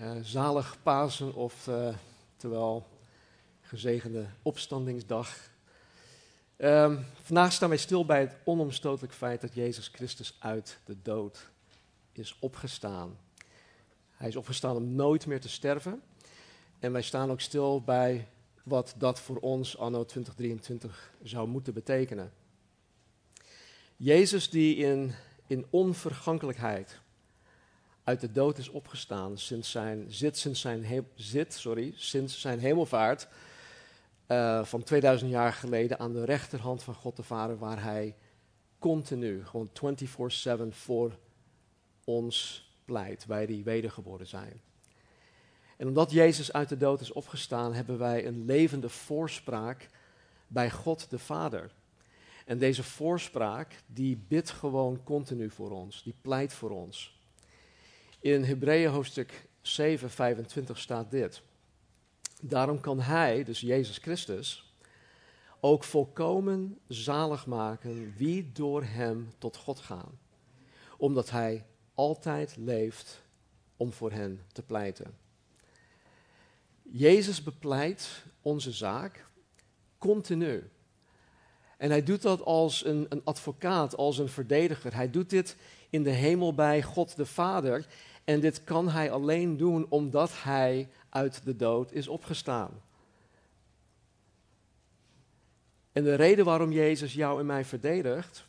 Uh, zalig Pasen of uh, terwijl gezegende opstandingsdag. Um, vandaag staan wij stil bij het onomstotelijk feit dat Jezus Christus uit de dood is opgestaan. Hij is opgestaan om nooit meer te sterven. En wij staan ook stil bij wat dat voor ons anno 2023 zou moeten betekenen. Jezus die in, in onvergankelijkheid uit de dood is opgestaan sinds zijn, zit, sinds zijn, zit, sorry, sinds zijn hemelvaart uh, van 2000 jaar geleden aan de rechterhand van God de Vader, waar hij continu, gewoon 24/7 voor ons pleit, wij die wedergeboren zijn. En omdat Jezus uit de dood is opgestaan, hebben wij een levende voorspraak bij God de Vader. En deze voorspraak, die bidt gewoon continu voor ons, die pleit voor ons. In Hebreeën hoofdstuk 7, 25 staat dit. Daarom kan Hij, dus Jezus Christus, ook volkomen zalig maken wie door Hem tot God gaan. Omdat Hij altijd leeft om voor hen te pleiten. Jezus bepleit onze zaak continu. En hij doet dat als een, een advocaat, als een verdediger. Hij doet dit in de hemel bij God de Vader. En dit kan hij alleen doen omdat hij uit de dood is opgestaan. En de reden waarom Jezus jou en mij verdedigt,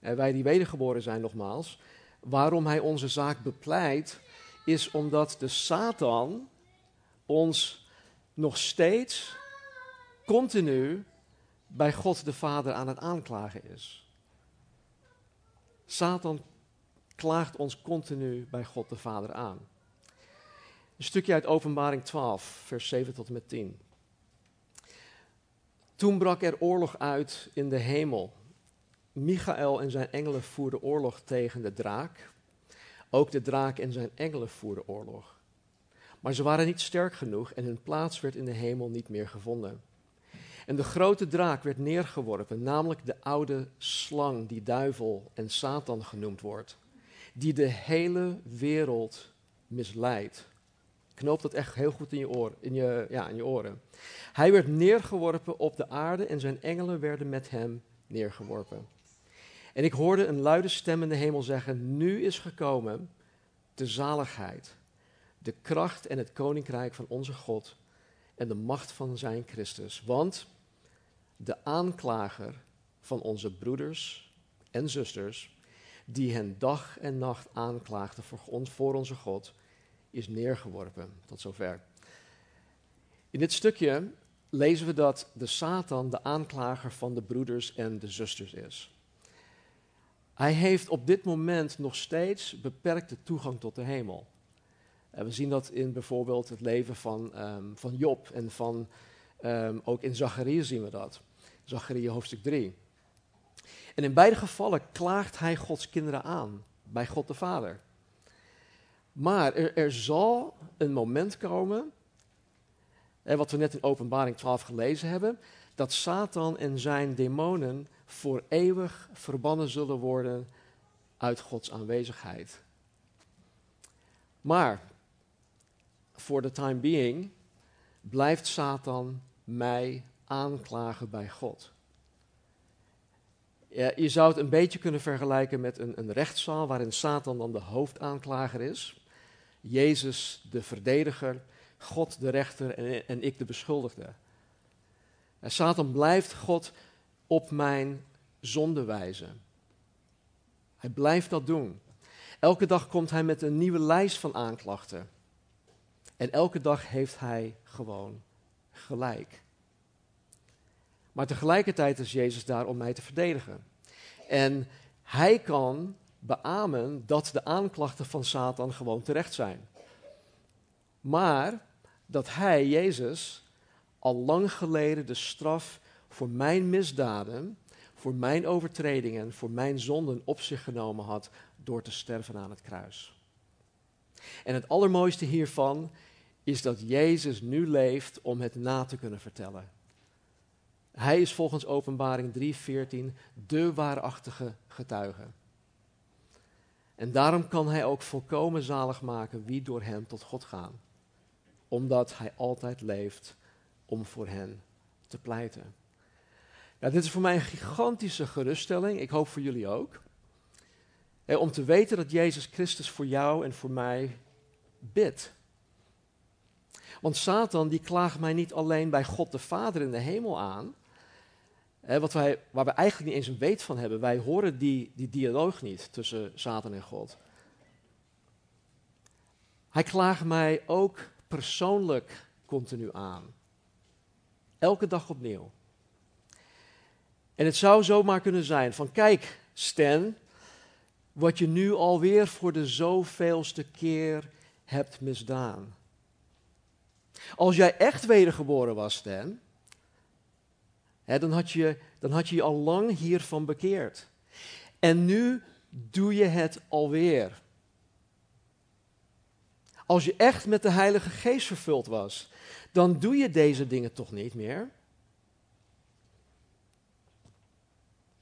en wij die wedergeboren zijn nogmaals, waarom hij onze zaak bepleit, is omdat de Satan ons nog steeds continu bij God de Vader aan het aanklagen is. Satan klaagt ons continu bij God de Vader aan. Een stukje uit Openbaring 12, vers 7 tot en met 10. Toen brak er oorlog uit in de hemel. Michael en zijn engelen voerden oorlog tegen de draak. Ook de draak en zijn engelen voerden oorlog. Maar ze waren niet sterk genoeg en hun plaats werd in de hemel niet meer gevonden. En de grote draak werd neergeworpen, namelijk de oude slang, die duivel en Satan genoemd wordt die de hele wereld misleidt. Knoop dat echt heel goed in je, oor, in, je, ja, in je oren. Hij werd neergeworpen op de aarde en zijn engelen werden met hem neergeworpen. En ik hoorde een luide stem in de hemel zeggen: Nu is gekomen de zaligheid, de kracht en het koninkrijk van onze God en de macht van zijn Christus. Want de aanklager van onze broeders en zusters die hen dag en nacht aanklaagde voor, ons, voor onze God, is neergeworpen. Tot zover. In dit stukje lezen we dat de Satan de aanklager van de broeders en de zusters is. Hij heeft op dit moment nog steeds beperkte toegang tot de hemel. En we zien dat in bijvoorbeeld het leven van, um, van Job en van, um, ook in Zachariah zien we dat. Zachariah hoofdstuk 3. En in beide gevallen klaagt hij Gods kinderen aan bij God de Vader. Maar er, zal een moment komen, hè, wat we net in Openbaring 12 gelezen hebben, dat Satan en zijn demonen voor eeuwig verbannen zullen worden uit Gods aanwezigheid. Maar, voor the time being, blijft Satan mij aanklagen bij God. Je zou het een beetje kunnen vergelijken met een, een rechtszaal waarin Satan dan de hoofdaanklager is, Jezus de verdediger, God de rechter en, en ik de beschuldigde. En Satan blijft God op mijn zonde wijzen. Hij blijft dat doen. Elke dag komt hij met een nieuwe lijst van aanklachten. En elke dag heeft hij gewoon gelijk. Maar tegelijkertijd is Jezus daar om mij te verdedigen. En hij kan beamen dat de aanklachten van Satan gewoon terecht zijn. maar dat Hij, Jezus, al lang geleden de straf voor mijn misdaden, voor mijn overtredingen, voor mijn zonden op zich genomen had door te sterven aan het kruis. En het allermooiste hiervan is dat Jezus nu leeft om het na te kunnen vertellen. Hij is volgens Openbaring 3:14 de waarachtige getuige. En daarom kan hij ook volkomen zalig maken wie door hem tot God gaan. Omdat hij altijd leeft om voor hen te pleiten. Ja, dit is voor mij een gigantische geruststelling. Ik hoop voor jullie ook. om te weten dat Jezus Christus voor jou en voor mij bidt. Want Satan die klaagt mij niet alleen bij God de Vader in de hemel aan, wat wij, waar we eigenlijk niet eens een weet van hebben. Wij horen die, die dialoog niet tussen Satan en God. Hij klaagt mij ook persoonlijk continu aan. Elke dag opnieuw. En het zou zomaar kunnen zijn van kijk Stan, wat je nu alweer voor de zoveelste keer hebt misdaan. Als jij echt wedergeboren was, Stan, dan, had je, dan had je je al lang hiervan bekeerd. En nu doe je het alweer. Als je echt met de Heilige Geest vervuld was, dan doe je deze dingen toch niet meer?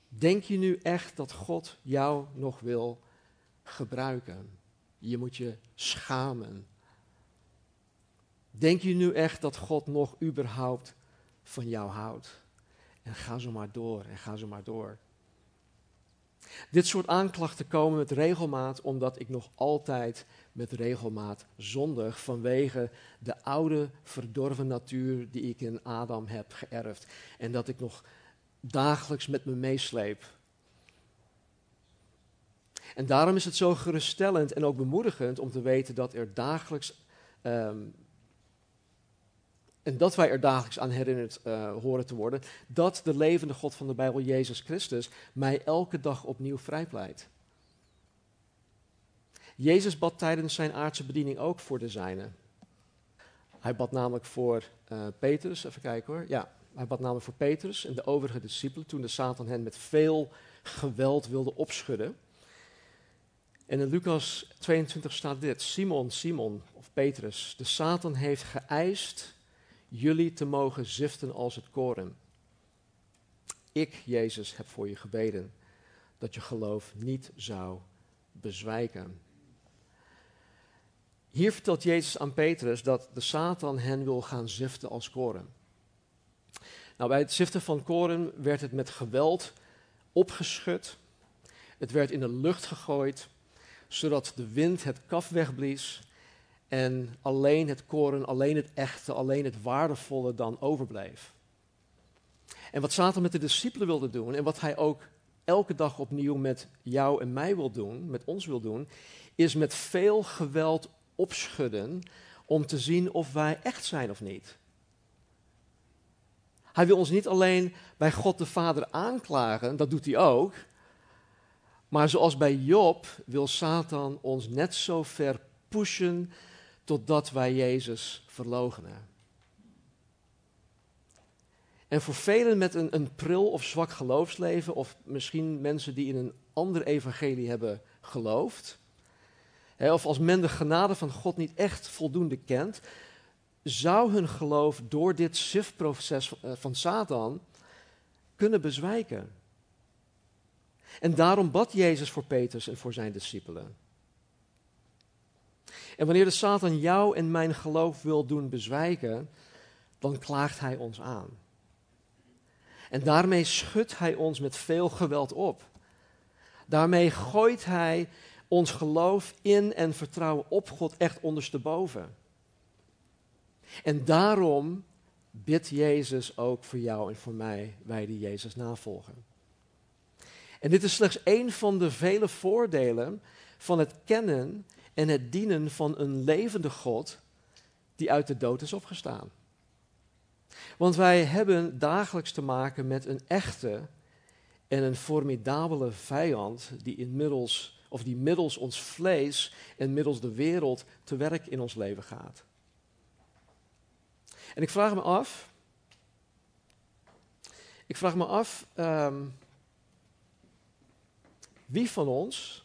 Denk je nu echt dat God jou nog wil gebruiken? Je moet je schamen. Denk je nu echt dat God nog überhaupt van jou houdt? En ga zo maar door en ga zo maar door. Dit soort aanklachten komen met regelmaat omdat ik nog altijd met regelmaat zondig vanwege de oude verdorven natuur die ik in Adam heb geërfd. En dat ik nog dagelijks met me meesleep. En daarom is het zo geruststellend en ook bemoedigend om te weten dat er dagelijks. Ehm, en dat wij er dagelijks aan herinnerd uh, horen te worden, dat de levende God van de Bijbel, Jezus Christus, mij elke dag opnieuw vrijpleit. Jezus bad tijdens zijn aardse bediening ook voor de zijnen. Hij bad namelijk voor uh, Petrus, even kijken hoor. Ja, hij bad namelijk voor Petrus en de overige discipelen toen de Satan hen met veel geweld wilde opschudden. En in Lucas 22 staat dit: Simon, Simon, of Petrus, de Satan heeft geëist jullie te mogen ziften als het koren. Ik, Jezus, heb voor je gebeden dat je geloof niet zou bezwijken. Hier vertelt Jezus aan Petrus dat de Satan hen wil gaan ziften als koren. Nou, bij het ziften van koren werd het met geweld opgeschud. Het werd in de lucht gegooid, zodat de wind het kaf wegblies en alleen het koren, alleen het echte, alleen het waardevolle dan overbleef. En wat Satan met de discipelen wilde doen en wat hij ook elke dag opnieuw met jou en mij wil doen, met ons wil doen, is met veel geweld opschudden om te zien of wij echt zijn of niet. Hij wil ons niet alleen bij God de Vader aanklagen, dat doet hij ook. Maar zoals bij Job wil Satan ons net zo ver pushen totdat wij Jezus verloochenen. En voor velen met een, een pril of zwak geloofsleven, of misschien mensen die in een ander evangelie hebben geloofd, hè, of als men de genade van God niet echt voldoende kent, zou hun geloof door dit SIF-proces eh, van Satan kunnen bezwijken. En daarom bad Jezus voor Petrus en voor zijn discipelen. En wanneer de Satan jou en mijn geloof wil doen bezwijken, dan klaagt hij ons aan. En daarmee schudt hij ons met veel geweld op. Daarmee gooit hij ons geloof in en vertrouwen op God echt ondersteboven. En daarom bidt Jezus ook voor jou en voor mij, wij die Jezus navolgen. En dit is slechts één van de vele voordelen van het kennen en het dienen van een levende God die uit de dood is opgestaan. Want wij hebben dagelijks te maken met een echte en een formidabele vijand die inmiddels of die middels ons vlees en middels de wereld te werk in ons leven gaat. En ik vraag me af, ik vraag me af, ehm, wie van ons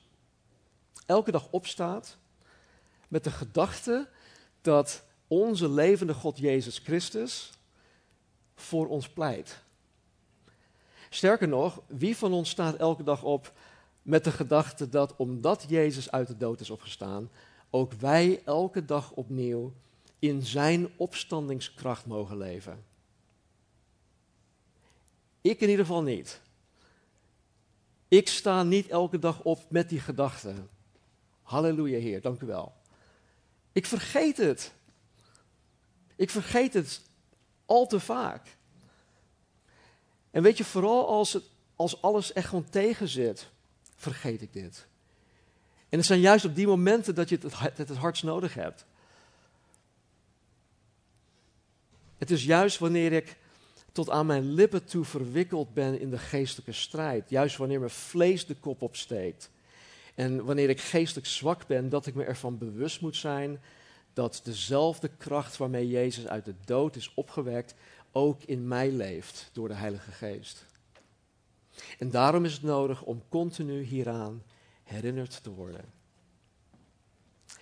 elke dag opstaat met de gedachte dat onze levende God Jezus Christus voor ons pleit. Sterker nog, wie van ons staat elke dag op met de gedachte dat omdat Jezus uit de dood is opgestaan, ook wij elke dag opnieuw in zijn opstandingskracht mogen leven? Ik in ieder geval niet. Ik sta niet elke dag op met die gedachte. Halleluja, Heer, dank u wel. Ik vergeet het. Ik vergeet het al te vaak. En weet je, vooral als, het, als alles echt gewoon tegen zit, vergeet ik dit. En het zijn juist op die momenten dat je het het, het hardst nodig hebt. Het is juist wanneer ik tot aan mijn lippen toe verwikkeld ben in de geestelijke strijd. Juist wanneer mijn vlees de kop opsteekt. En wanneer ik geestelijk zwak ben, dat ik me ervan bewust moet zijn dat dezelfde kracht waarmee Jezus uit de dood is opgewekt, ook in mij leeft door de Heilige Geest. En daarom is het nodig om continu hieraan herinnerd te worden.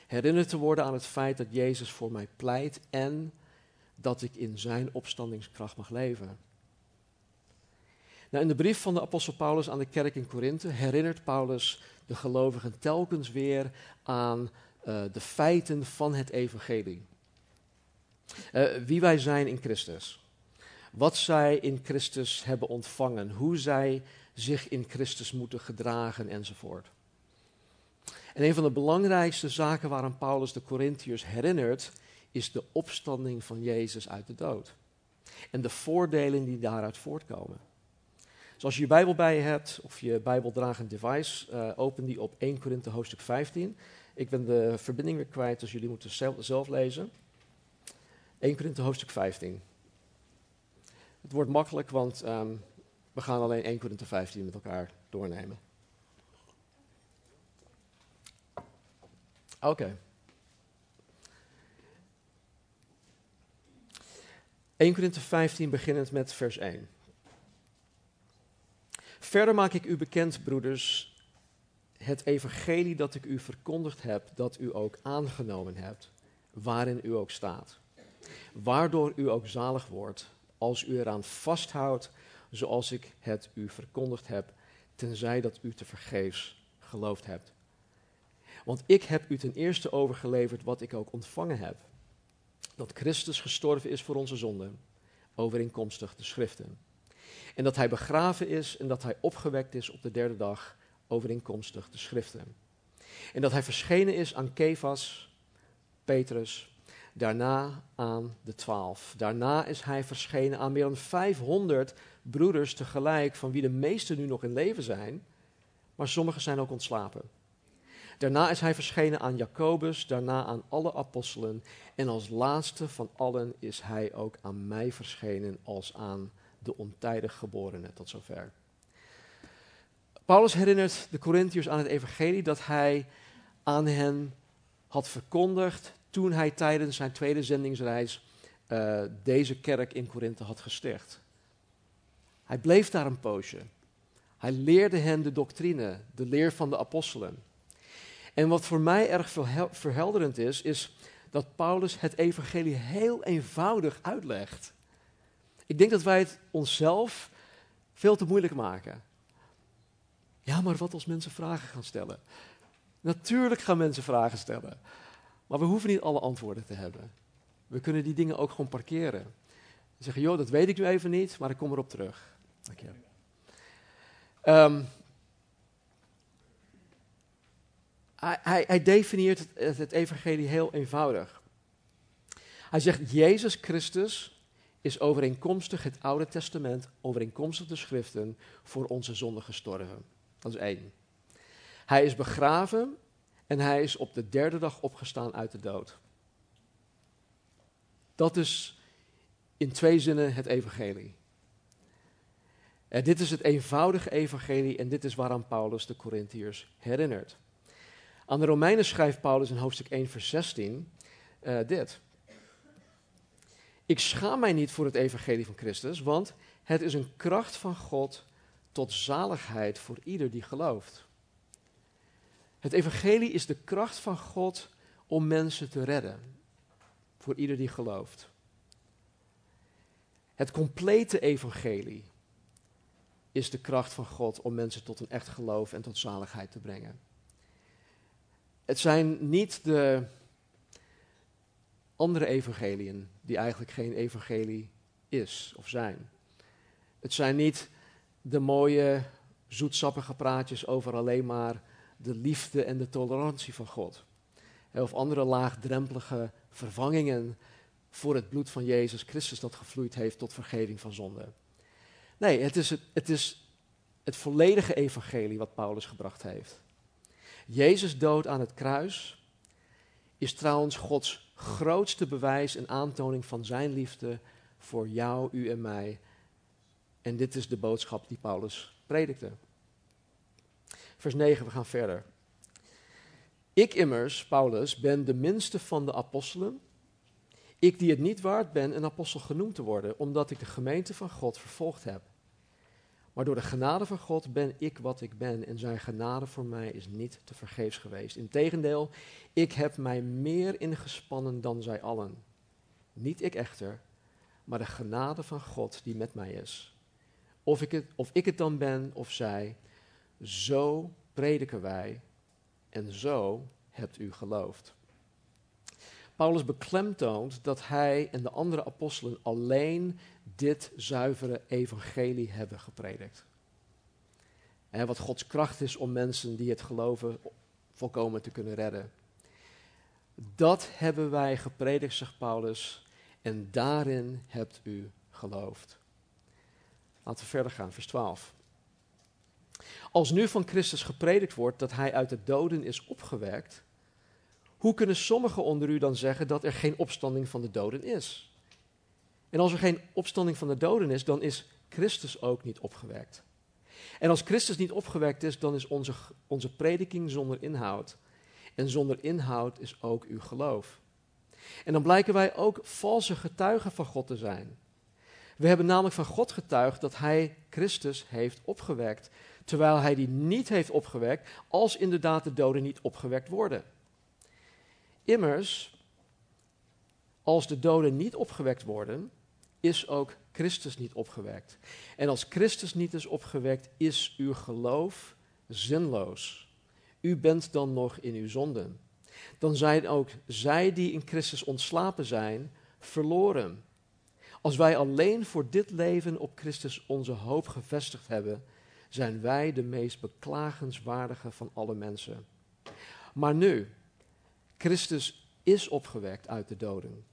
Herinnerd te worden aan het feit dat Jezus voor mij pleit en dat ik in zijn opstandingskracht mag leven. Nou, in de brief van de apostel Paulus aan de kerk in Korinthe herinnert Paulus de gelovigen telkens weer aan uh, de feiten van het evangelie. Uh, wie wij zijn in Christus. Wat zij in Christus hebben ontvangen. Hoe zij zich in Christus moeten gedragen enzovoort. En een van de belangrijkste zaken waaraan Paulus de Corinthiërs herinnert, is de opstanding van Jezus uit de dood. En de voordelen die daaruit voortkomen. Dus als je je Bijbel bij je hebt, of je Bijbeldragend device, uh, open die op 1 Korinthe hoofdstuk 15. Ik ben de verbinding weer kwijt, dus jullie moeten zelf, zelf lezen. 1 Korinthe hoofdstuk 15. Het wordt makkelijk, want um, we gaan alleen 1 Korinthe 15 met elkaar doornemen. Oké. Okay. 1 Korinthe 15 beginnend met vers 1. Verder maak ik u bekend, broeders, het evangelie dat ik u verkondigd heb, dat u ook aangenomen hebt, waarin u ook staat. Waardoor u ook zalig wordt, als u eraan vasthoudt, zoals ik het u verkondigd heb, tenzij dat u te vergeefs geloofd hebt. Want ik heb u ten eerste overgeleverd wat ik ook ontvangen heb. Dat Christus gestorven is voor onze zonden, overeenkomstig de schriften. En dat hij begraven is en dat hij opgewekt is op de derde dag, overeenkomstig de schriften. En dat hij verschenen is aan Kefas, Petrus, daarna aan de twaalf. Daarna is hij verschenen aan meer dan 500 broeders tegelijk, van wie de meesten nu nog in leven zijn, maar sommigen zijn ook ontslapen. Daarna is hij verschenen aan Jacobus, daarna aan alle apostelen en als laatste van allen is hij ook aan mij verschenen als aan de ontijdig geborene. Tot zover. Paulus herinnert de Corinthiërs aan het evangelie dat hij aan hen had verkondigd toen hij tijdens zijn tweede zendingsreis uh, deze kerk in Korinthe had gesticht. Hij bleef daar een poosje. Hij leerde hen de doctrine, de leer van de apostelen. En wat voor mij erg verhelderend is, is dat Paulus het evangelie heel eenvoudig uitlegt. Ik denk dat wij het onszelf veel te moeilijk maken. Ja, maar wat als mensen vragen gaan stellen? Natuurlijk gaan mensen vragen stellen. Maar we hoeven niet alle antwoorden te hebben. We kunnen die dingen ook gewoon parkeren. En zeggen, joh, dat weet ik nu even niet, maar ik kom erop terug. Dank je. Um, hij, hij, hij, definieert het, het evangelie heel eenvoudig. Hij zegt, Jezus Christus is overeenkomstig het Oude Testament, overeenkomstig de schriften, voor onze zonde gestorven. Dat is één. Hij is begraven en hij is op de derde dag opgestaan uit de dood. Dat is in twee zinnen het evangelie. En dit is het eenvoudige evangelie en dit is waaraan Paulus de Corinthiërs herinnert. Aan de Romeinen schrijft Paulus in hoofdstuk 1, vers 16 uh, dit. Ik schaam mij niet voor het evangelie van Christus, want het is een kracht van God tot zaligheid voor ieder die gelooft. Het evangelie is de kracht van God om mensen te redden, voor ieder die gelooft. Het complete evangelie is de kracht van God om mensen tot een echt geloof en tot zaligheid te brengen. Het zijn niet de andere evangeliën die eigenlijk geen evangelie is of zijn. Het zijn niet de mooie, zoetsappige praatjes over alleen maar de liefde en de tolerantie van God. Of andere laagdrempelige vervangingen voor het bloed van Jezus Christus dat gevloeid heeft tot vergeving van zonde. Nee, het is het, het is het volledige evangelie wat Paulus gebracht heeft. Jezus dood aan het kruis is trouwens Gods grootste bewijs en aantoning van zijn liefde voor jou, u en mij. En dit is de boodschap die Paulus predikte. Vers 9, we gaan verder. Ik immers, Paulus, ben de minste van de apostelen. Ik die het niet waard ben een apostel genoemd te worden, omdat ik de gemeente van God vervolgd heb. Maar door de genade van God ben ik wat ik ben en zijn genade voor mij is niet te vergeefs geweest. Integendeel, ik heb mij meer ingespannen dan zij allen. Niet ik echter, maar de genade van God die met mij is. Of ik het, of ik het dan ben of zij, zo prediken wij en zo hebt u geloofd. Paulus beklemtoont dat hij en de andere apostelen alleen dit zuivere evangelie hebben gepredikt. En wat Gods kracht is om mensen die het geloven volkomen te kunnen redden. Dat hebben wij gepredikt, zegt Paulus, en daarin hebt u geloofd. Laten we verder gaan, vers 12. Als nu van Christus gepredikt wordt dat hij uit de doden is opgewekt, hoe kunnen sommigen onder u dan zeggen dat er geen opstanding van de doden is? En als er geen opstanding van de doden is, dan is Christus ook niet opgewekt. En als Christus niet opgewekt is, dan is onze, onze prediking zonder inhoud. En zonder inhoud is ook uw geloof. En dan blijken wij ook valse getuigen van God te zijn. We hebben namelijk van God getuigd dat Hij Christus heeft opgewekt, terwijl Hij die niet heeft opgewekt, als inderdaad de doden niet opgewekt worden. Immers, als de doden niet opgewekt worden, is ook Christus niet opgewekt. En als Christus niet is opgewekt, is uw geloof zinloos. U bent dan nog in uw zonden. Dan zijn ook zij die in Christus ontslapen zijn, verloren. Als wij alleen voor dit leven op Christus onze hoop gevestigd hebben, zijn wij de meest beklagenswaardige van alle mensen. Maar nu, Christus is opgewekt uit de doden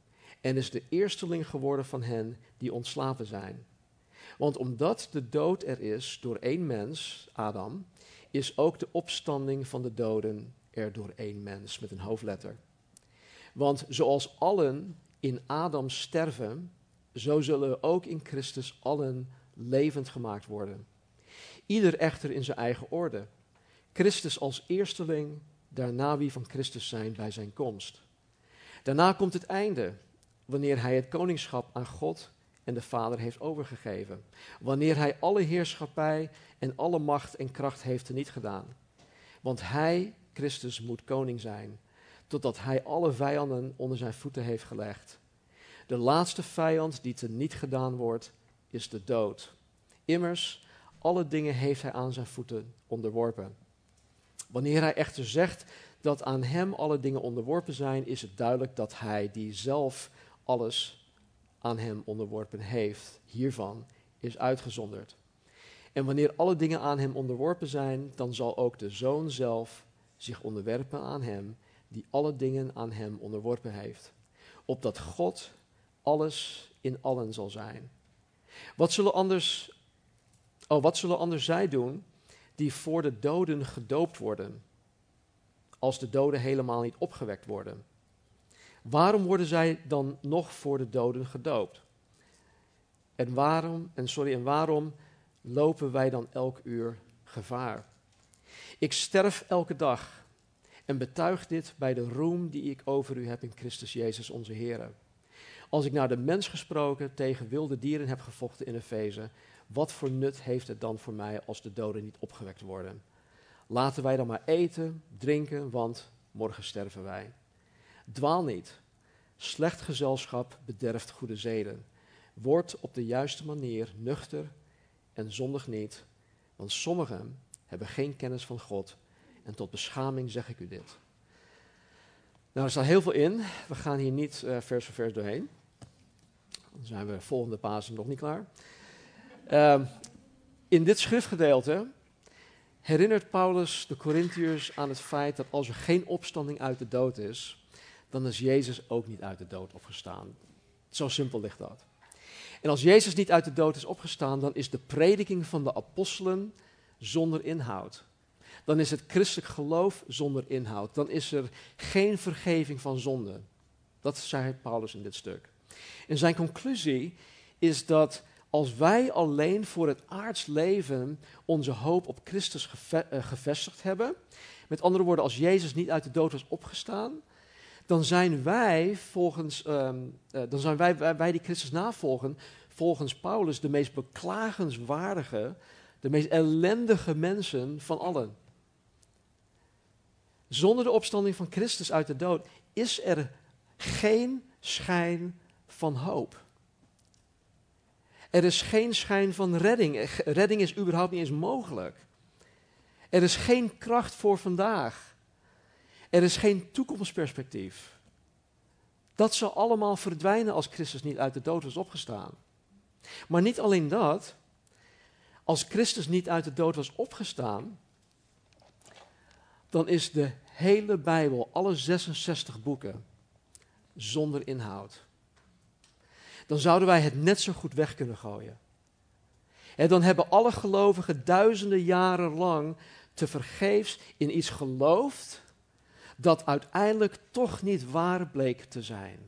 en is de eersteling geworden van hen die ontslapen zijn. Want omdat de dood er is door één mens, Adam, is ook de opstanding van de doden er door één mens met een hoofdletter. Want zoals allen in Adam sterven, zo zullen ook in Christus allen levend gemaakt worden. Ieder echter in zijn eigen orde. Christus als eersteling, daarna wie van Christus zijn bij zijn komst. Daarna komt het einde, wanneer hij het koningschap aan God en de Vader heeft overgegeven. Wanneer hij alle heerschappij en alle macht en kracht heeft teniet gedaan. Want hij, Christus, moet koning zijn, totdat hij alle vijanden onder zijn voeten heeft gelegd. De laatste vijand die teniet gedaan wordt, is de dood. Immers, alle dingen heeft hij aan zijn voeten onderworpen. Wanneer hij echter zegt dat aan hem alle dingen onderworpen zijn, is het duidelijk dat hij die zelf alles aan hem onderworpen heeft, hiervan is uitgezonderd. En wanneer alle dingen aan hem onderworpen zijn, dan zal ook de zoon zelf zich onderwerpen aan hem, die alle dingen aan hem onderworpen heeft. Opdat God alles in allen zal zijn. Wat zullen anders, oh, wat zullen anders zij doen die voor de doden gedoopt worden, als de doden helemaal niet opgewekt worden? Waarom worden zij dan nog voor de doden gedoopt? En waarom, en sorry, en waarom lopen wij dan elk uur gevaar? Ik sterf elke dag en betuig dit bij de roem die ik over u heb in Christus Jezus onze Heer. als ik naar de mens gesproken tegen wilde dieren heb gevochten in Efeze, wat voor nut heeft het dan voor mij als de doden niet opgewekt worden? Laten wij dan maar eten, drinken, want morgen sterven wij. Dwaal niet. Slecht gezelschap bederft goede zeden. Word op de juiste manier nuchter en zondig niet, want sommigen hebben geen kennis van God. En tot beschaming zeg ik u dit. Nou, er staat heel veel in. We gaan hier niet uh, vers voor vers doorheen. Dan zijn we volgende Pasen nog niet klaar. Uh, in dit schriftgedeelte herinnert Paulus de Corinthiërs aan het feit dat als er geen opstanding uit de dood is, dan is Jezus ook niet uit de dood opgestaan. Zo simpel ligt dat. En als Jezus niet uit de dood is opgestaan, dan is de prediking van de apostelen zonder inhoud. Dan is het christelijk geloof zonder inhoud. Dan is er geen vergeving van zonde. Dat zei Paulus in dit stuk. En zijn conclusie is dat als wij alleen voor het aards leven onze hoop op Christus eh, gevestigd hebben, met andere woorden, als Jezus niet uit de dood was opgestaan, dan zijn wij volgens, ehm, eh, dan zijn wij, wij, wij die Christus navolgen, volgens Paulus de meest beklagenswaardige, de meest ellendige mensen van allen. Zonder de opstanding van Christus uit de dood is er geen schijn van hoop. Er is geen schijn van redding. Redding is überhaupt niet eens mogelijk. Er is geen kracht voor vandaag. Er is geen toekomstperspectief. Dat zal allemaal verdwijnen als Christus niet uit de dood was opgestaan. Maar niet alleen dat. Als Christus niet uit de dood was opgestaan, dan is de hele Bijbel, alle 66 boeken, zonder inhoud. Dan zouden wij het net zo goed weg kunnen gooien. En dan hebben alle gelovigen duizenden jaren lang te vergeefs in iets geloofd dat uiteindelijk toch niet waar bleek te zijn.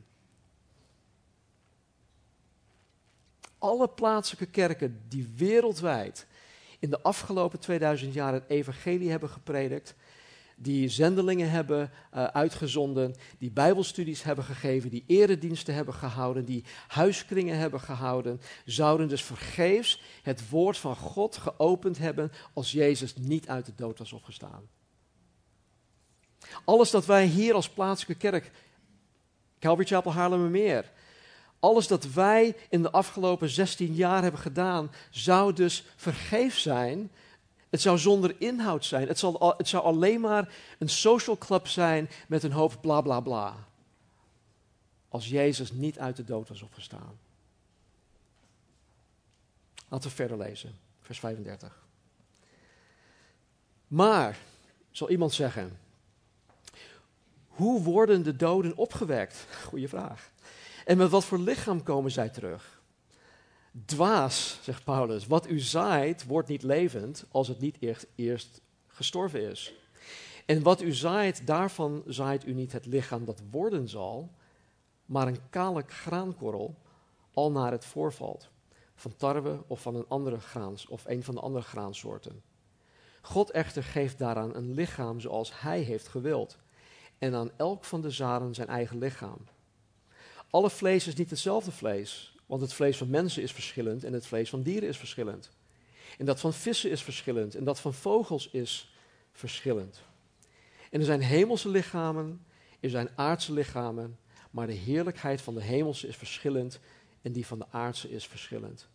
Alle plaatselijke kerken die wereldwijd in de afgelopen 2000 jaar het evangelie hebben gepredikt, die zendelingen hebben uh, uitgezonden, die bijbelstudies hebben gegeven, die erediensten hebben gehouden, die huiskringen hebben gehouden, zouden dus vergeefs het woord van God geopend hebben als Jezus niet uit de dood was opgestaan. Alles dat wij hier als plaatselijke kerk, Calvary Chapel Haarlemmermeer, alles dat wij in de afgelopen 16 jaar hebben gedaan, zou dus vergeef zijn. Het zou zonder inhoud zijn. Het, zal, het zou alleen maar een social club zijn met een hoop bla bla bla. Als Jezus niet uit de dood was opgestaan. Laten we verder lezen, vers 35. Maar, zal iemand zeggen, hoe worden de doden opgewekt? Goeie vraag. En met wat voor lichaam komen zij terug? Dwaas, zegt Paulus, wat u zaait wordt niet levend als het niet eerst, eerst gestorven is. En wat u zaait, daarvan zaait u niet het lichaam dat worden zal, maar een kale graankorrel, al naar het voorvalt, van tarwe of van een andere graans of een van de andere graansoorten. God echter geeft daaraan een lichaam zoals hij heeft gewild, en aan elk van de zaden zijn eigen lichaam. Alle vlees is niet hetzelfde vlees, want het vlees van mensen is verschillend en het vlees van dieren is verschillend. En dat van vissen is verschillend en dat van vogels is verschillend. En er zijn hemelse lichamen, er zijn aardse lichamen, maar de heerlijkheid van de hemelse is verschillend en die van de aardse is verschillend.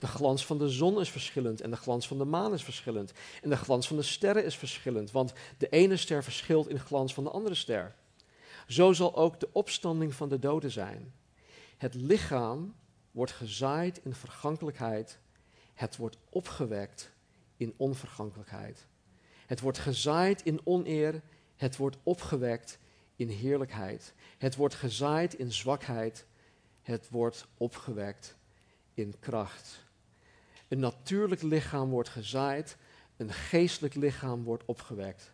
De glans van de zon is verschillend en de glans van de maan is verschillend. En de glans van de sterren is verschillend, want de ene ster verschilt in glans van de andere ster. Zo zal ook de opstanding van de doden zijn. Het lichaam wordt gezaaid in vergankelijkheid, het wordt opgewekt in onvergankelijkheid. Het wordt gezaaid in oneer, het wordt opgewekt in heerlijkheid. Het wordt gezaaid in zwakheid, het wordt opgewekt in kracht. Een natuurlijk lichaam wordt gezaaid, een geestelijk lichaam wordt opgewekt.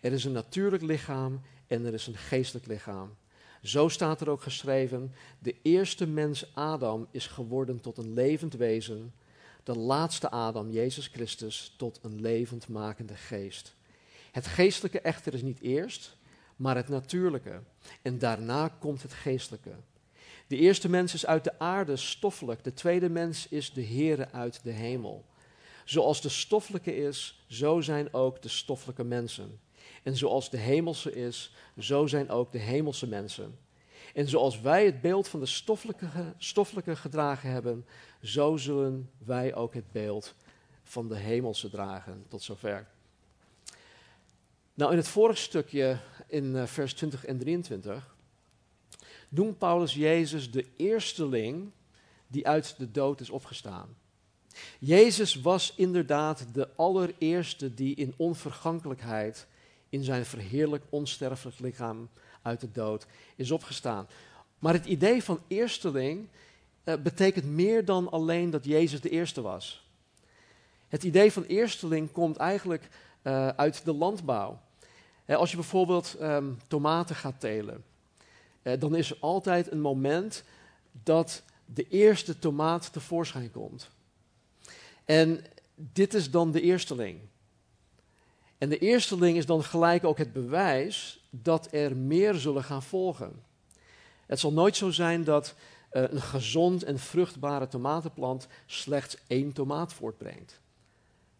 Er is een natuurlijk lichaam en er is een geestelijk lichaam. Zo staat er ook geschreven: de eerste mens Adam is geworden tot een levend wezen, de laatste Adam, Jezus Christus, tot een levendmakende geest. Het geestelijke echter is niet eerst, maar het natuurlijke. En daarna komt het geestelijke. De eerste mens is uit de aarde, stoffelijk. De tweede mens is de Heere uit de hemel. Zoals de stoffelijke is, zo zijn ook de stoffelijke mensen. En zoals de hemelse is, zo zijn ook de hemelse mensen. En zoals wij het beeld van de stoffelijke, stoffelijke gedragen hebben, zo zullen wij ook het beeld van de hemelse dragen. Tot zover. Nou, in het vorige stukje, in uh, vers 20 en 23, noemt Paulus Jezus de eersteling die uit de dood is opgestaan. Jezus was inderdaad de allereerste die in onvergankelijkheid in zijn verheerlijk onsterfelijk lichaam uit de dood is opgestaan. Maar het idee van eersteling uh, betekent meer dan alleen dat Jezus de eerste was. Het idee van eersteling komt eigenlijk uh, uit de landbouw. Uh, als je bijvoorbeeld um, tomaten gaat telen, dan is er altijd een moment dat de eerste tomaat tevoorschijn komt. En dit is dan de eersteling. En de eersteling is dan gelijk ook het bewijs dat er meer zullen gaan volgen. Het zal nooit zo zijn dat uh, een gezond en vruchtbare tomatenplant slechts één tomaat voortbrengt.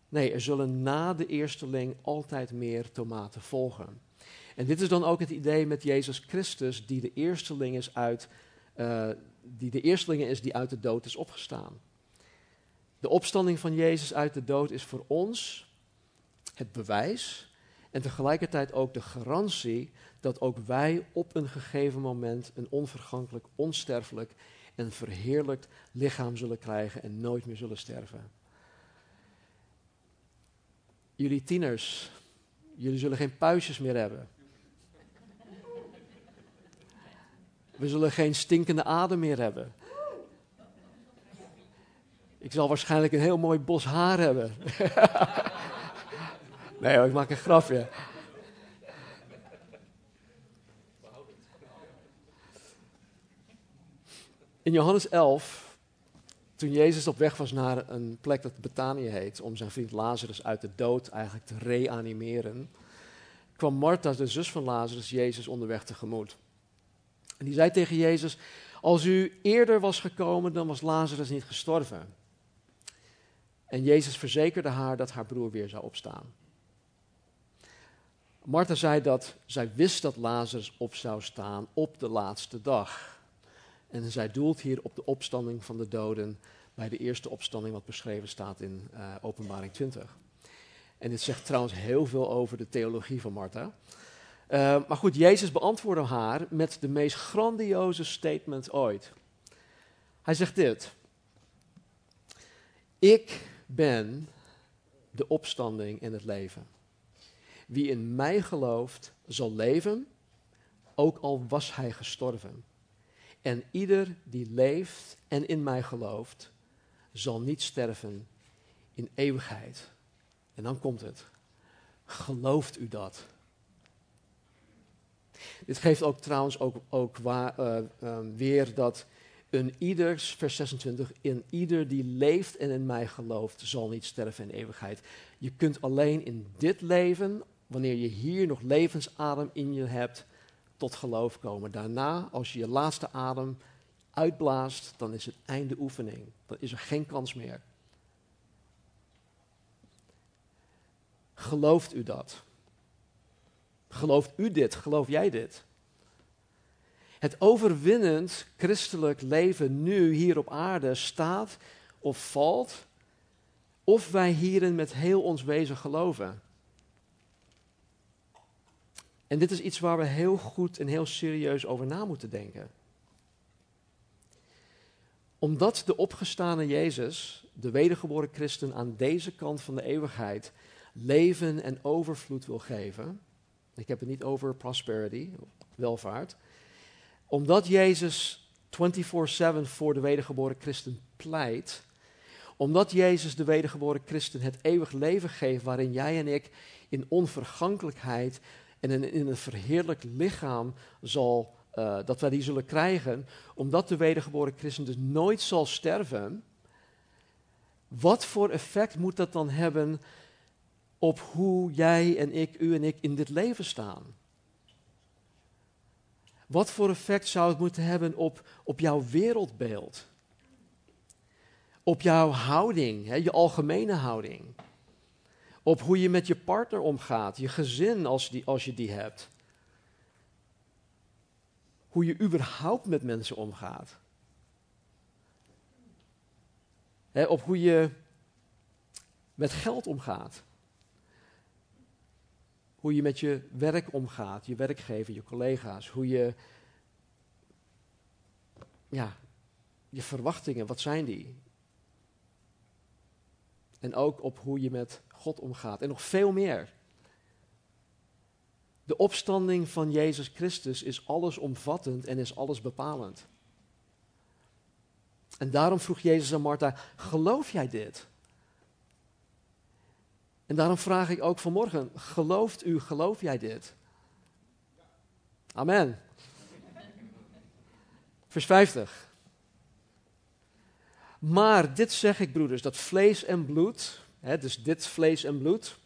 Nee, er zullen na de eersteling altijd meer tomaten volgen. En dit is dan ook het idee met Jezus Christus, die de eersteling is uit, uh, die de eersteling is die uit de dood is opgestaan. De opstanding van Jezus uit de dood is voor ons het bewijs en tegelijkertijd ook de garantie dat ook wij op een gegeven moment een onvergankelijk, onsterfelijk en verheerlijkt lichaam zullen krijgen en nooit meer zullen sterven. Jullie tieners, jullie zullen geen puistjes meer hebben. We zullen geen stinkende adem meer hebben. Ik zal waarschijnlijk een heel mooi bos haar hebben. nee hoor, ik maak een grafje. In Johannes 11, toen Jezus op weg was naar een plek dat Betanië heet, om zijn vriend Lazarus uit de dood eigenlijk te reanimeren, kwam Martha, de zus van Lazarus, Jezus onderweg tegemoet. En die zei tegen Jezus, als u eerder was gekomen, dan was Lazarus niet gestorven. En Jezus verzekerde haar dat haar broer weer zou opstaan. Martha zei dat zij wist dat Lazarus op zou staan op de laatste dag. En zij doelt hier op de opstanding van de doden bij de eerste opstanding wat beschreven staat in uh, Openbaring 20. En dit zegt trouwens heel veel over de theologie van Martha. Uh, maar goed, Jezus beantwoordde haar met de meest grandioze statement ooit. Hij zegt dit. Ik ben de opstanding en het leven. Wie in mij gelooft, zal leven, ook al was hij gestorven. En ieder die leeft en in mij gelooft, zal niet sterven in eeuwigheid. En dan komt het. Gelooft u dat? Dit geeft ook trouwens ook, ook waar, uh, uh, weer dat een ieder, vers 26, in ieder die leeft en in mij gelooft, zal niet sterven in eeuwigheid. Je kunt alleen in dit leven, wanneer je hier nog levensadem in je hebt, tot geloof komen. Daarna, als je je laatste adem uitblaast, dan is het einde oefening. Dan is er geen kans meer. Gelooft u dat? Gelooft u dit? Geloof jij dit? Het overwinnend christelijk leven nu hier op aarde staat of valt, of wij hierin met heel ons wezen geloven. En dit is iets waar we heel goed en heel serieus over na moeten denken. Omdat de opgestane Jezus, de wedergeboren christen aan deze kant van de eeuwigheid, leven en overvloed wil geven. Ik heb het niet over prosperity, welvaart. Omdat Jezus 24/7 voor de wedergeboren christen pleit, omdat Jezus de wedergeboren christen het eeuwig leven geeft waarin jij en ik in onvergankelijkheid en in, een verheerlijk lichaam zal, uh, dat wij die zullen krijgen, omdat de wedergeboren christen dus nooit zal sterven, wat voor effect moet dat dan hebben op hoe jij en ik, u en ik in dit leven staan? Wat voor effect zou het moeten hebben op, op jouw wereldbeeld? Op jouw houding, hè, je algemene houding. Op hoe je met je partner omgaat, je gezin als, die, als je die hebt. Hoe je überhaupt met mensen omgaat. Hè, op hoe je met geld omgaat. Hoe je met je werk omgaat, je werkgever, je collega's. Hoe je, ja, je verwachtingen, wat zijn die? En ook op hoe je met God omgaat. En nog veel meer. De opstanding van Jezus Christus is allesomvattend en is alles bepalend. En daarom vroeg Jezus aan Martha: Geloof jij dit? En daarom vraag ik ook vanmorgen: Gelooft u, geloof jij dit? Amen. Vers 50. Maar dit zeg ik, broeders, dat vlees en bloed, hè, dus dit vlees en bloed,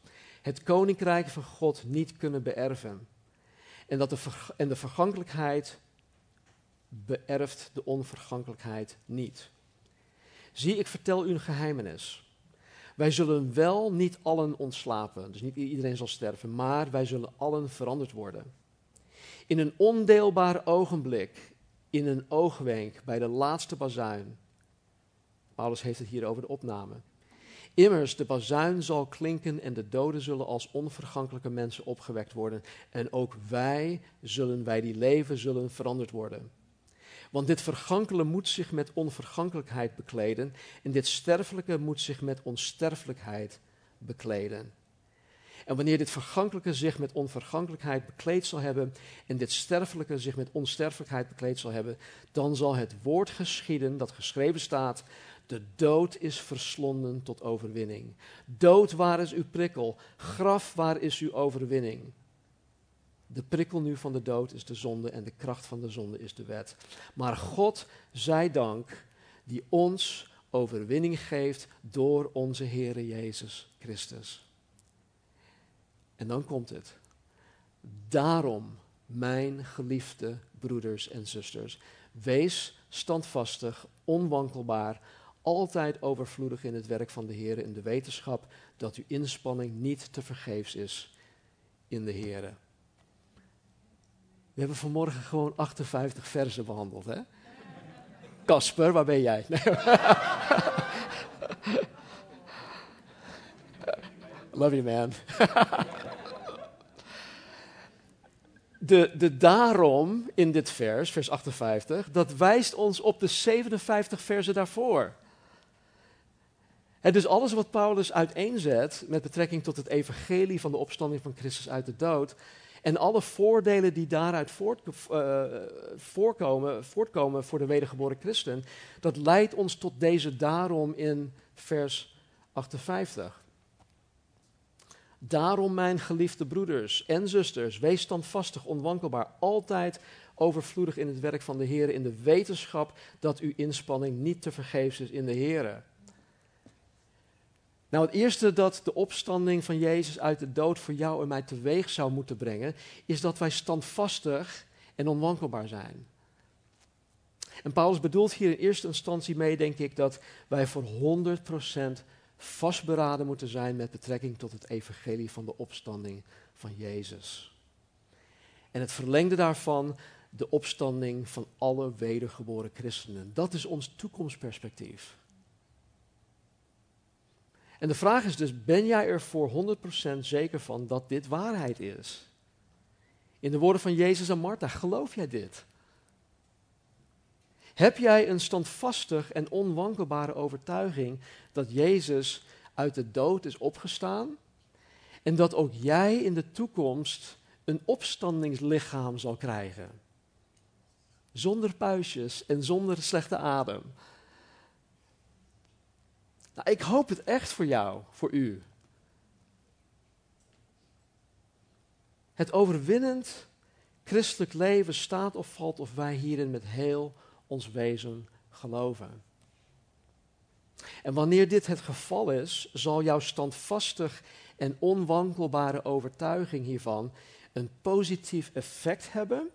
het koninkrijk van God niet kunnen beërven. En dat de, en de vergankelijkheid beërft de onvergankelijkheid niet. Zie, ik vertel u een geheimenis. Wij zullen wel niet allen ontslapen, dus niet iedereen zal sterven, maar wij zullen allen veranderd worden. In een ondeelbaar ogenblik, in een oogwenk, bij de laatste bazuin. Paulus heeft het hier over de opname. Immers, de bazuin zal klinken en de doden zullen als onvergankelijke mensen opgewekt worden. En ook wij zullen, wij die leven, zullen veranderd worden. Want dit vergankelijke moet zich met onvergankelijkheid bekleden en dit sterfelijke moet zich met onsterfelijkheid bekleden. En wanneer dit vergankelijke zich met onvergankelijkheid bekleed zal hebben en dit sterfelijke zich met onsterfelijkheid bekleed zal hebben, dan zal het woord geschieden dat geschreven staat, de dood is verslonden tot overwinning. Dood, waar is uw prikkel? Graf, waar is uw overwinning? De prikkel nu van de dood is de zonde en de kracht van de zonde is de wet. Maar God, zij dank, die ons overwinning geeft door onze Heere Jezus Christus. En dan komt het. Daarom, mijn geliefde broeders en zusters, wees standvastig, onwankelbaar, altijd overvloedig in het werk van de Heer, in de wetenschap dat uw inspanning niet te vergeefs is in de Heer. We hebben vanmorgen gewoon 58 versen behandeld, hè? Kasper, waar ben jij? Love you, man. de, de daarom in dit vers, vers 58, dat wijst ons op de 57 versen daarvoor. En dus alles wat Paulus uiteenzet met betrekking tot het evangelie van de opstanding van Christus uit de dood, en alle voordelen die daaruit voort, uh, voorkomen, voortkomen voor de wedergeboren christen, dat leidt ons tot deze daarom in vers 58. Daarom, mijn geliefde broeders en zusters, wees standvastig, onwankelbaar, altijd overvloedig in het werk van de Heer, in de wetenschap dat uw inspanning niet te vergeefs is in de Heer. Nou, het eerste dat de opstanding van Jezus uit de dood voor jou en mij teweeg zou moeten brengen, is dat wij standvastig en onwankelbaar zijn. En Paulus bedoelt hier in eerste instantie mee, denk ik, dat wij voor 100% vastberaden moeten zijn met betrekking tot het evangelie van de opstanding van Jezus. En het verlengde daarvan de opstanding van alle wedergeboren christenen. Dat is ons toekomstperspectief. En de vraag is dus, ben jij er voor 100% zeker van dat dit waarheid is? In de woorden van Jezus en Martha, geloof jij dit? Heb jij een standvastig en onwankelbare overtuiging dat Jezus uit de dood is opgestaan en dat ook jij in de toekomst een opstandingslichaam zal krijgen? Zonder puistjes en zonder slechte adem. Nou, ik hoop het echt voor jou, voor u. Het overwinnend christelijk leven staat of valt of wij hierin met heel ons wezen geloven. En wanneer dit het geval is, zal jouw standvastig en onwankelbare overtuiging hiervan een positief effect hebben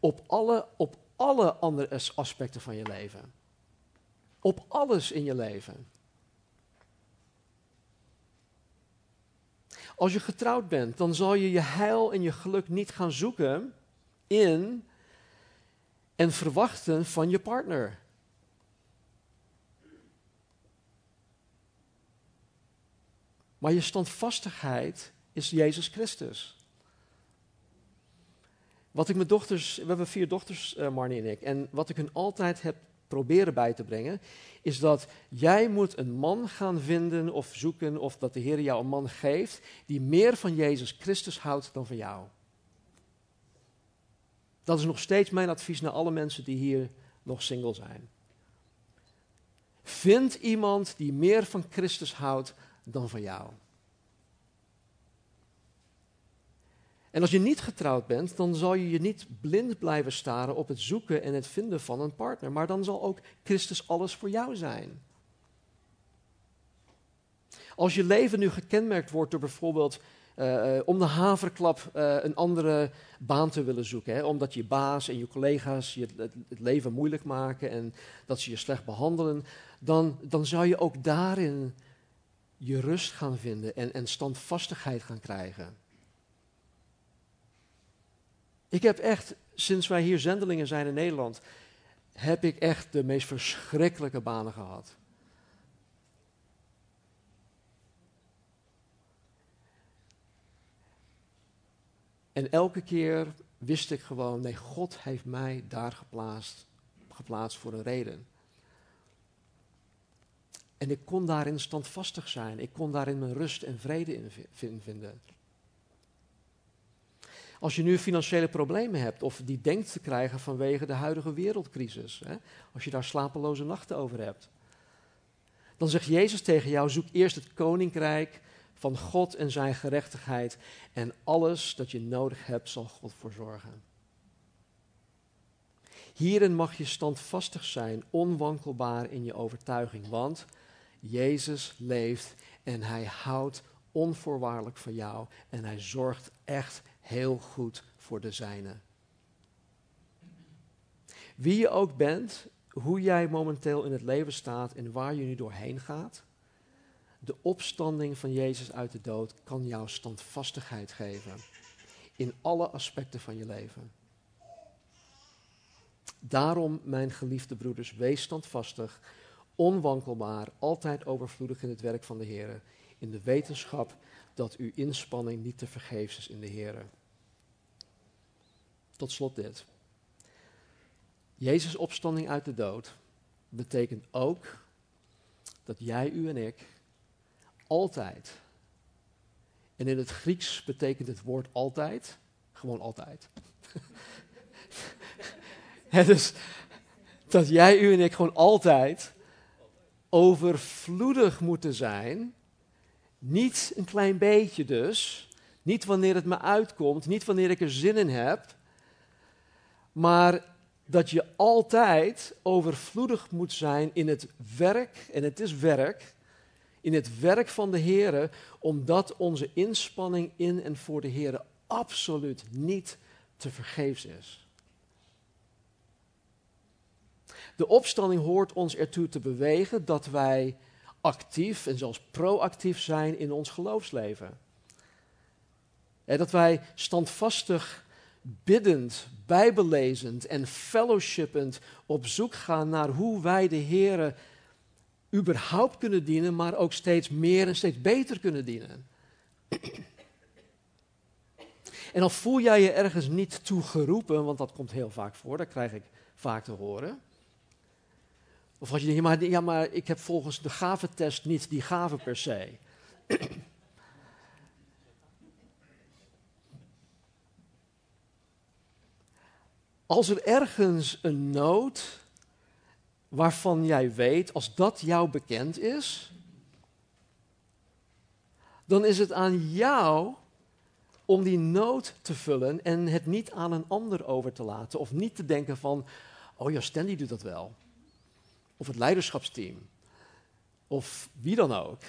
op alle, op alle andere aspecten van je leven. Op alles in je leven. Als je getrouwd bent, dan zal je je heil en je geluk niet gaan zoeken in en verwachten van je partner. Maar je standvastigheid is Jezus Christus. Wat ik mijn dochters, we hebben vier dochters, uh, Marnie en ik, en wat ik hun altijd heb proberen bij te brengen, is dat jij moet een man gaan vinden of zoeken, of dat de Heer jou een man geeft, die meer van Jezus Christus houdt dan van jou. Dat is nog steeds mijn advies naar alle mensen die hier nog single zijn. Vind iemand die meer van Christus houdt dan van jou. En als je niet getrouwd bent, dan zal je je niet blind blijven staren op het zoeken en het vinden van een partner. Maar dan zal ook Christus alles voor jou zijn. Als je leven nu gekenmerkt wordt door bijvoorbeeld uh, om de haverklap uh, een andere baan te willen zoeken. Hè? Omdat je baas en je collega's je het, het, leven moeilijk maken en dat ze je slecht behandelen. Dan, dan zou je ook daarin je rust gaan vinden en, en standvastigheid gaan krijgen. Ik heb echt, sinds wij hier zendelingen zijn in Nederland, heb ik echt de meest verschrikkelijke banen gehad. En elke keer wist ik gewoon, nee, God heeft mij daar geplaatst, geplaatst voor een reden. En ik kon daarin standvastig zijn. Ik kon daarin mijn rust en vrede in vinden. Als je nu financiële problemen hebt of die denkt te krijgen vanwege de huidige wereldcrisis, hè, als je daar slapeloze nachten over hebt, dan zegt Jezus tegen jou: zoek eerst het koninkrijk van God en zijn gerechtigheid en alles dat je nodig hebt zal God voor zorgen. Hierin mag je standvastig zijn, onwankelbaar in je overtuiging, want Jezus leeft en hij houdt onvoorwaardelijk van jou en hij zorgt echt heel goed voor de zijne. Wie je ook bent, hoe jij momenteel in het leven staat en waar je nu doorheen gaat, de opstanding van Jezus uit de dood kan jou standvastigheid geven in alle aspecten van je leven. Daarom, mijn geliefde broeders, wees standvastig, onwankelbaar, altijd overvloedig in het werk van de Heer, in de wetenschap dat uw inspanning niet te vergeefs is in de Heer. Tot slot dit. Jezus' opstanding uit de dood betekent ook dat jij, u en ik altijd, en in het Grieks betekent het woord altijd, gewoon altijd. dus dat jij, u en ik gewoon altijd overvloedig moeten zijn niet een klein beetje dus. Niet wanneer het me uitkomt, niet wanneer ik er zin in heb. Maar dat je altijd overvloedig moet zijn in het werk, en het is werk, in het werk van de Heer, omdat onze inspanning in en voor de Heer absoluut niet te vergeefs is. De opstanding hoort ons ertoe te bewegen dat wij actief en zelfs proactief zijn in ons geloofsleven. dat wij standvastig biddend, bijbellezend en fellowshippend op zoek gaan naar hoe wij de Heer überhaupt kunnen dienen, maar ook steeds meer en steeds beter kunnen dienen. En dan voel jij je ergens niet toe geroepen, want dat komt heel vaak voor, dat krijg ik vaak te horen. Of als je denkt, ja maar, ik heb volgens de gaventest niet die gave per se. Als er ergens een nood waarvan jij weet, als dat jou bekend is, dan is het aan jou om die nood te vullen en het niet aan een ander over te laten. Of niet te denken van, oh ja, Stanley doet dat wel. Of het leiderschapsteam. Of wie dan ook.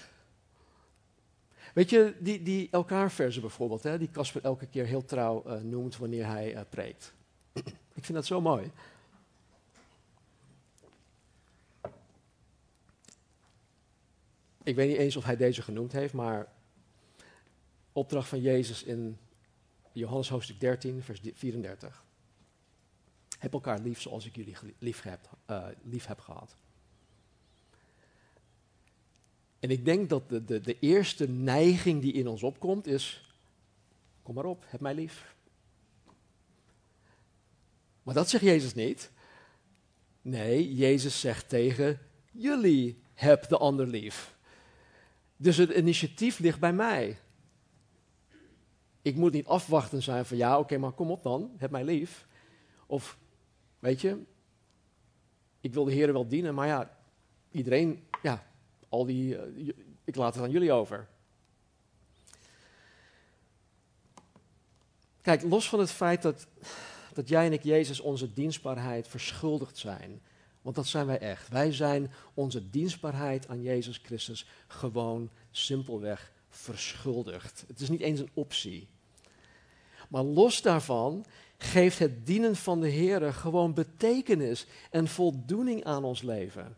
Weet je, die, die elkaar versen bijvoorbeeld, hè, die Casper elke keer heel trouw uh, noemt wanneer hij uh, preekt. Ik vind dat zo mooi. Ik weet niet eens of hij deze genoemd heeft, maar opdracht van Jezus in Johannes hoofdstuk 13, vers 34. Heb elkaar lief zoals ik jullie lief heb, uh, lief heb gehad. En ik denk dat de, de, de eerste neiging die in ons opkomt is, kom maar op, heb mij lief. Maar dat zegt Jezus niet. Nee, Jezus zegt tegen jullie, heb de ander lief. Dus het initiatief ligt bij mij. Ik moet niet afwachten zijn van ja, oké, maar kom op dan, heb mij lief. Of, weet je, ik wil de Heer wel dienen, maar ja, iedereen, ja, al die, eh, ik laat het aan jullie over. Kijk, los van het feit dat, dat jij en ik Jezus onze dienstbaarheid verschuldigd zijn. Want dat zijn wij echt. Wij zijn onze dienstbaarheid aan Jezus Christus gewoon simpelweg verschuldigd. Het is niet eens een optie. Maar los daarvan geeft het dienen van de Heer gewoon betekenis en voldoening aan ons leven.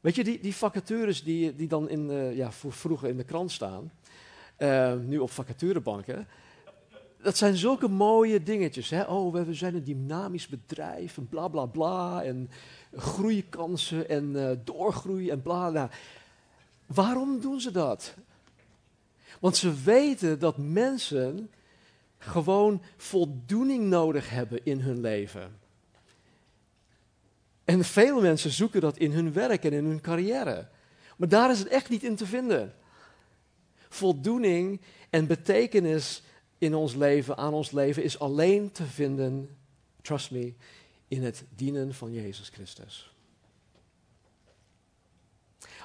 Weet je, die, die vacatures die, die dan in, ja, voor vroeger in de krant staan, uh, nu op vacaturebanken, dat zijn zulke mooie dingetjes. Hè? Oh, we zijn een dynamisch bedrijf en bla bla bla. En groeikansen en uh, doorgroei en bla bla. Waarom doen ze dat? Want ze weten dat mensen gewoon voldoening nodig hebben in hun leven. En vele mensen zoeken dat in hun werk en in hun carrière. Maar daar is het echt niet in te vinden. Voldoening en betekenis in ons leven, aan ons leven, is alleen te vinden, trust me, in het dienen van Jezus Christus.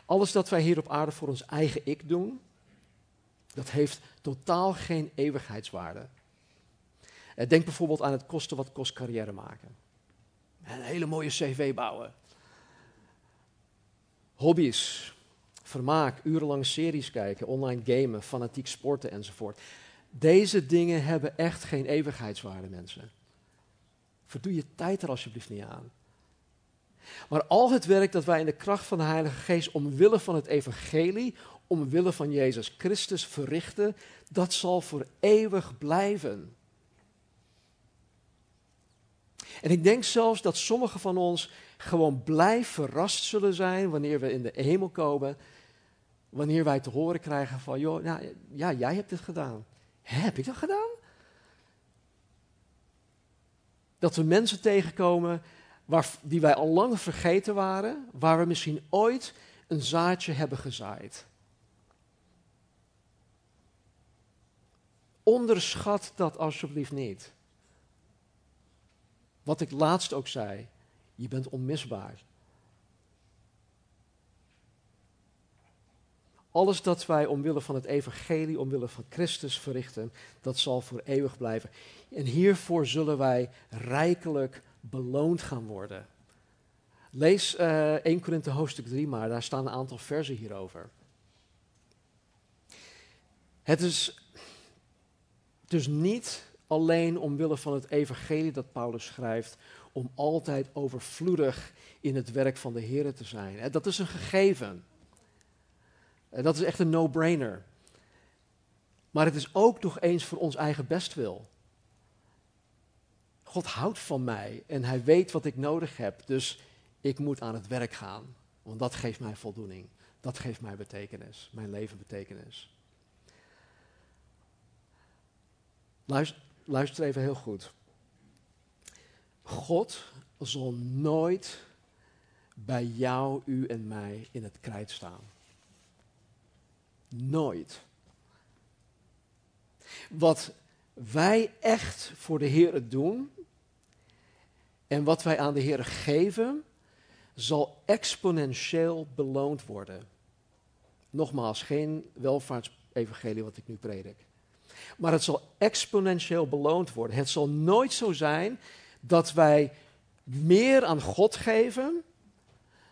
Alles dat wij hier op aarde voor ons eigen ik doen, dat heeft totaal geen eeuwigheidswaarde. Eh, denk bijvoorbeeld aan het kosten wat kost carrière maken. Een hele mooie cv bouwen. Hobby's, vermaak, urenlang series kijken, online gamen, fanatiek sporten enzovoort. Deze dingen hebben echt geen eeuwigheidswaarde, mensen. Verdoe je tijd er alsjeblieft niet aan. Maar al het werk dat wij in de kracht van de Heilige Geest omwille van het evangelie, omwille van Jezus Christus verrichten, dat zal voor eeuwig blijven. En ik denk zelfs dat sommigen van ons gewoon blij verrast zullen zijn wanneer we in de hemel komen, wanneer wij te horen krijgen van, joh, nou, ja, jij hebt dit gedaan. Heb ik dat gedaan? Dat we mensen tegenkomen waar, die wij al lang vergeten waren, waar we misschien ooit een zaadje hebben gezaaid. Onderschat dat alsjeblieft niet. Wat ik laatst ook zei, je bent onmisbaar. Alles dat wij omwille van het evangelie, omwille van Christus verrichten, dat zal voor eeuwig blijven. En hiervoor zullen wij rijkelijk beloond gaan worden. Lees uh, eh, 1 Korinthe hoofdstuk 3 maar, daar staan een aantal versen hierover. Het is dus niet alleen omwille van het evangelie dat Paulus schrijft, om altijd overvloedig in het werk van de Heer te zijn. Dat is een gegeven. Dat is echt een no-brainer. Maar het is ook nog eens voor ons eigen bestwil. God houdt van mij en hij weet wat ik nodig heb, dus ik moet aan het werk gaan. Want dat geeft mij voldoening. Dat geeft mij betekenis, mijn leven betekenis. Luister, even heel goed. God zal nooit bij jou, u en mij in het krijt staan. Nooit. Wat wij echt voor de Heer doen en wat wij aan de Heer geven, zal exponentieel beloond worden. Nogmaals, geen welvaartsevangelie wat ik nu predik. Maar het zal exponentieel beloond worden. Het zal nooit zo zijn dat wij meer aan God geven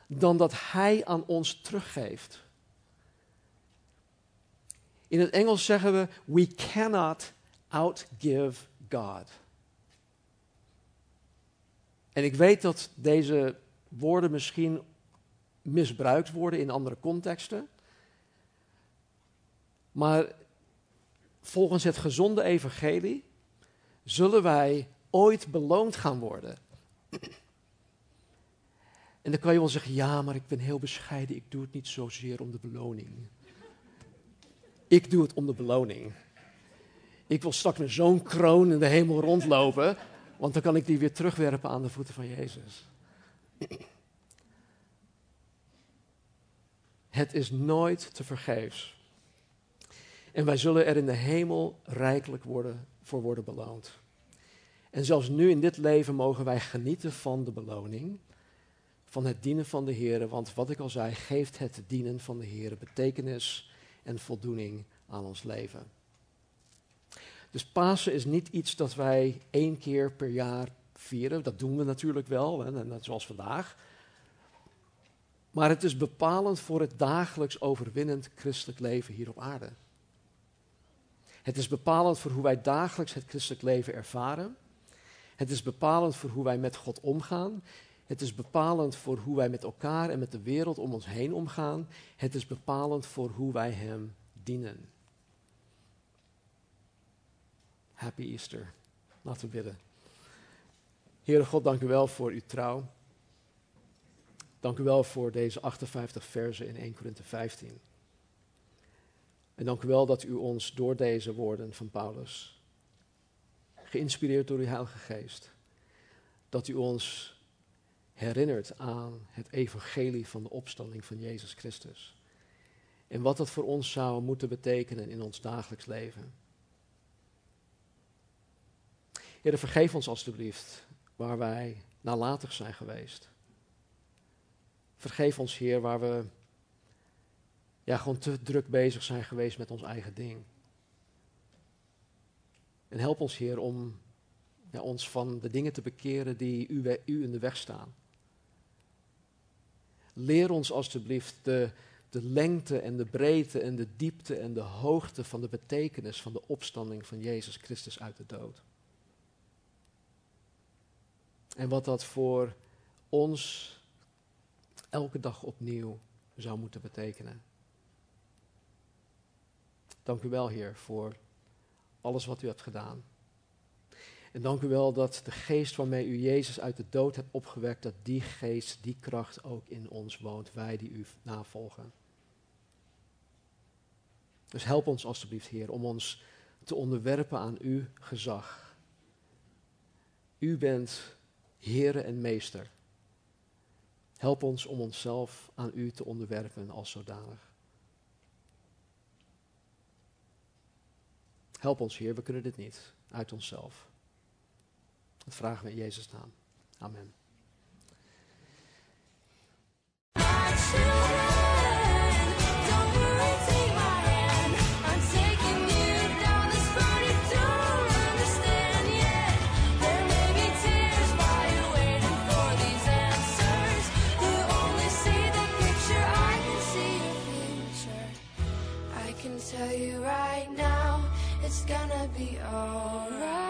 dan dat Hij aan ons teruggeeft. In het Engels zeggen we: We cannot outgive God. En ik weet dat deze woorden misschien misbruikt worden in andere contexten. Maar volgens het gezonde evangelie zullen wij ooit beloond gaan worden. En dan kan je wel zeggen, ja, maar ik ben heel bescheiden, ik doe het niet zozeer om de beloning. Ik doe het om de beloning. Ik wil straks met zo'n kroon in de hemel rondlopen, want dan kan ik die weer terugwerpen aan de voeten van Jezus. Het is nooit te vergeefs. En wij zullen er in de hemel rijkelijk worden, voor worden beloond. En zelfs nu in dit leven mogen wij genieten van de beloning, van het dienen van de Heer. Want wat ik al zei, geeft het dienen van de Heer betekenis en voldoening aan ons leven. Dus Pasen is niet iets dat wij één keer per jaar vieren. Dat doen we natuurlijk wel, net zoals vandaag. Maar het is bepalend voor het dagelijks overwinnend christelijk leven hier op aarde. Het is bepalend voor hoe wij dagelijks het christelijk leven ervaren. Het is bepalend voor hoe wij met God omgaan. Het is bepalend voor hoe wij met elkaar en met de wereld om ons heen omgaan. Het is bepalend voor hoe wij Hem dienen. Happy Easter. Laten we bidden. Heere God, dank u wel voor uw trouw. Dank u wel voor deze 58 versen in 1 Korinthe 15. En dank u wel dat u ons door deze woorden van Paulus, geïnspireerd door uw Heilige Geest, dat u ons herinnert aan het evangelie van de opstanding van Jezus Christus. En wat dat voor ons zou moeten betekenen in ons dagelijks leven. Heer, vergeef ons alstublieft waar wij nalatig zijn geweest. Vergeef ons, Heer, waar we ja, gewoon te druk bezig zijn geweest met ons eigen ding. En help ons, Heer, om ons van de dingen te bekeren die u, u in de weg staan. Leer ons alstublieft de, de lengte en de breedte en de diepte en de hoogte van de betekenis van de opstanding van Jezus Christus uit de dood. En wat dat voor ons elke dag opnieuw zou moeten betekenen. Dank u wel, Heer, voor alles wat u hebt gedaan. En dank u wel dat de geest waarmee u Jezus uit de dood hebt opgewekt, dat die geest, die kracht ook in ons woont, wij die u navolgen. Dus help ons alstublieft, Heer, om ons te onderwerpen aan uw gezag. U bent Heere en Meester. Help ons om onszelf aan u te onderwerpen als zodanig. Help ons, Heer, we kunnen dit niet uit onszelf. Dat vragen we in Jezus' naam. Amen. tell you right gonna be alright.